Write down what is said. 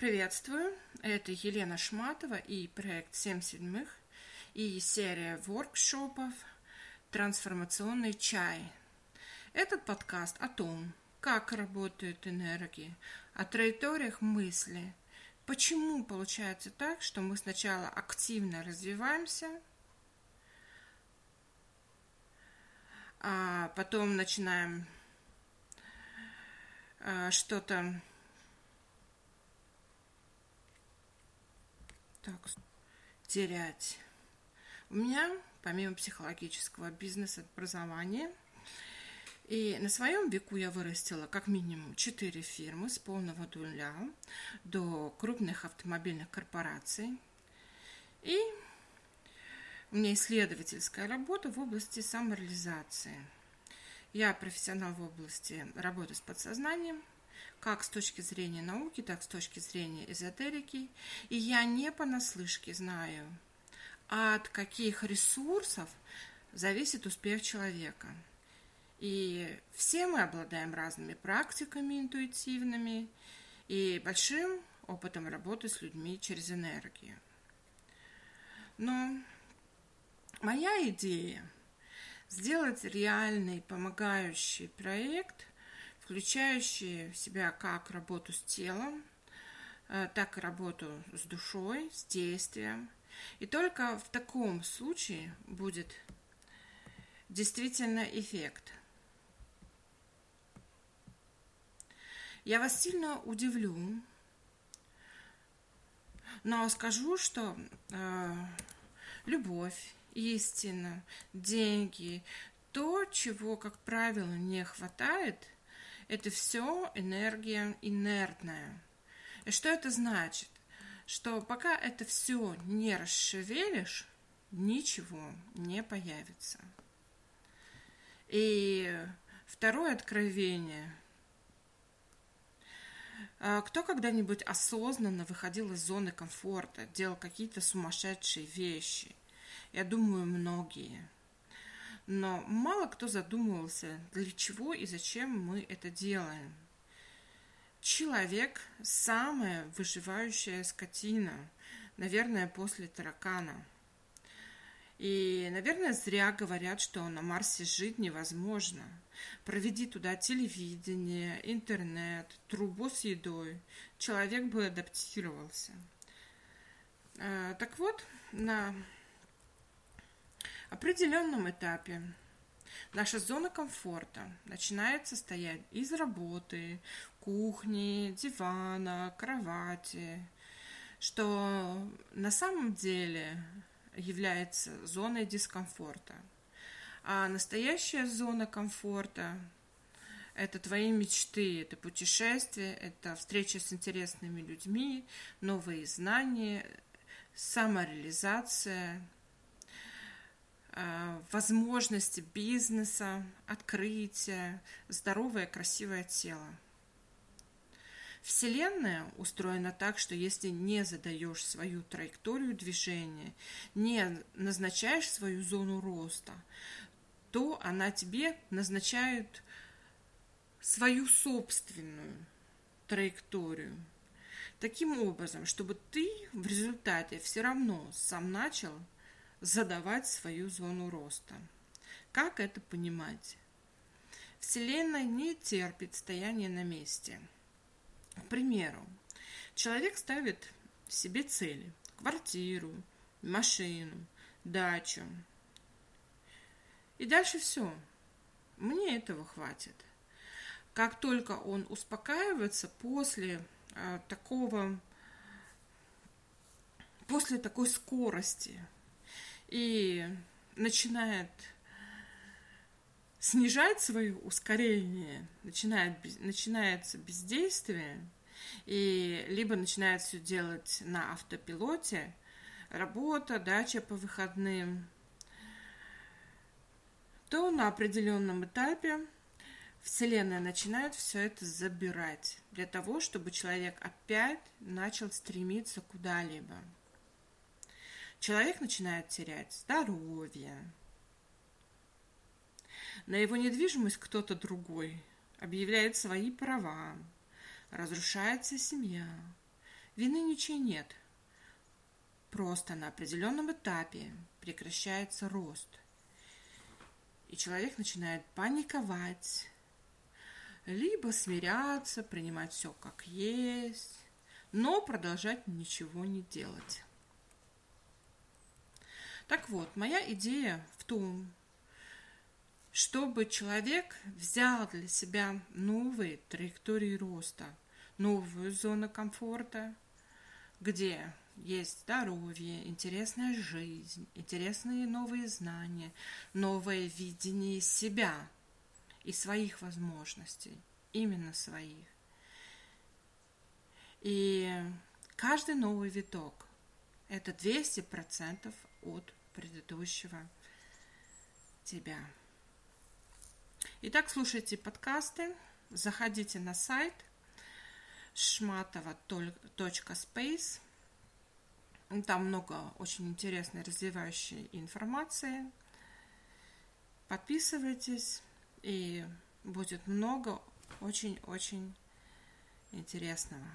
Приветствую, это Елена Шматова и проект «Семь седьмых» и серия воркшопов «Трансформационный чай». Этот подкаст о том, как работают энергии, о траекториях мысли, почему получается так, что мы сначала активно развиваемся, а потом начинаем а, что-то так, терять. У меня, помимо психологического бизнеса, образования, и на своем веку я вырастила как минимум четыре фирмы с полного нуля до крупных автомобильных корпораций. И у меня исследовательская работа в области самореализации. Я профессионал в области работы с подсознанием, как с точки зрения науки, так с точки зрения эзотерики. И я не понаслышке знаю, от каких ресурсов зависит успех человека. И все мы обладаем разными практиками интуитивными и большим опытом работы с людьми через энергию. Но моя идея сделать реальный помогающий проект включающие в себя как работу с телом, э, так и работу с душой, с действием. И только в таком случае будет действительно эффект. Я вас сильно удивлю, но скажу, что э, любовь, истина, деньги, то, чего, как правило, не хватает – это все энергия инертная. И что это значит? Что пока это все не расшевелишь, ничего не появится. И второе откровение. А кто когда-нибудь осознанно выходил из зоны комфорта, делал какие-то сумасшедшие вещи? Я думаю, многие – но мало кто задумывался, для чего и зачем мы это делаем. Человек – самая выживающая скотина, наверное, после таракана. И, наверное, зря говорят, что на Марсе жить невозможно. Проведи туда телевидение, интернет, трубу с едой. Человек бы адаптировался. А, так вот, на определенном этапе наша зона комфорта начинает состоять из работы, кухни, дивана, кровати, что на самом деле является зоной дискомфорта. А настоящая зона комфорта – это твои мечты, это путешествия, это встреча с интересными людьми, новые знания, самореализация – возможности бизнеса, открытия, здоровое, красивое тело. Вселенная устроена так, что если не задаешь свою траекторию движения, не назначаешь свою зону роста, то она тебе назначает свою собственную траекторию. Таким образом, чтобы ты в результате все равно сам начал – задавать свою зону роста. Как это понимать? Вселенная не терпит стояния на месте. К примеру, человек ставит себе цели – квартиру, машину, дачу. И дальше все. Мне этого хватит. Как только он успокаивается после э, такого, после такой скорости, и начинает снижать свое ускорение, начинает, начинается бездействие, и либо начинает все делать на автопилоте, работа, дача по выходным, то на определенном этапе Вселенная начинает все это забирать для того, чтобы человек опять начал стремиться куда-либо человек начинает терять здоровье. На его недвижимость кто-то другой объявляет свои права, разрушается семья, Вины ничего нет. Просто на определенном этапе прекращается рост. И человек начинает паниковать, либо смиряться, принимать все как есть, но продолжать ничего не делать. Так вот, моя идея в том, чтобы человек взял для себя новые траектории роста, новую зону комфорта, где есть здоровье, интересная жизнь, интересные новые знания, новое видение себя и своих возможностей, именно своих. И каждый новый виток – это 200% от предыдущего тебя. Итак, слушайте подкасты, заходите на сайт шматова.space. Там много очень интересной развивающей информации. Подписывайтесь, и будет много очень-очень интересного.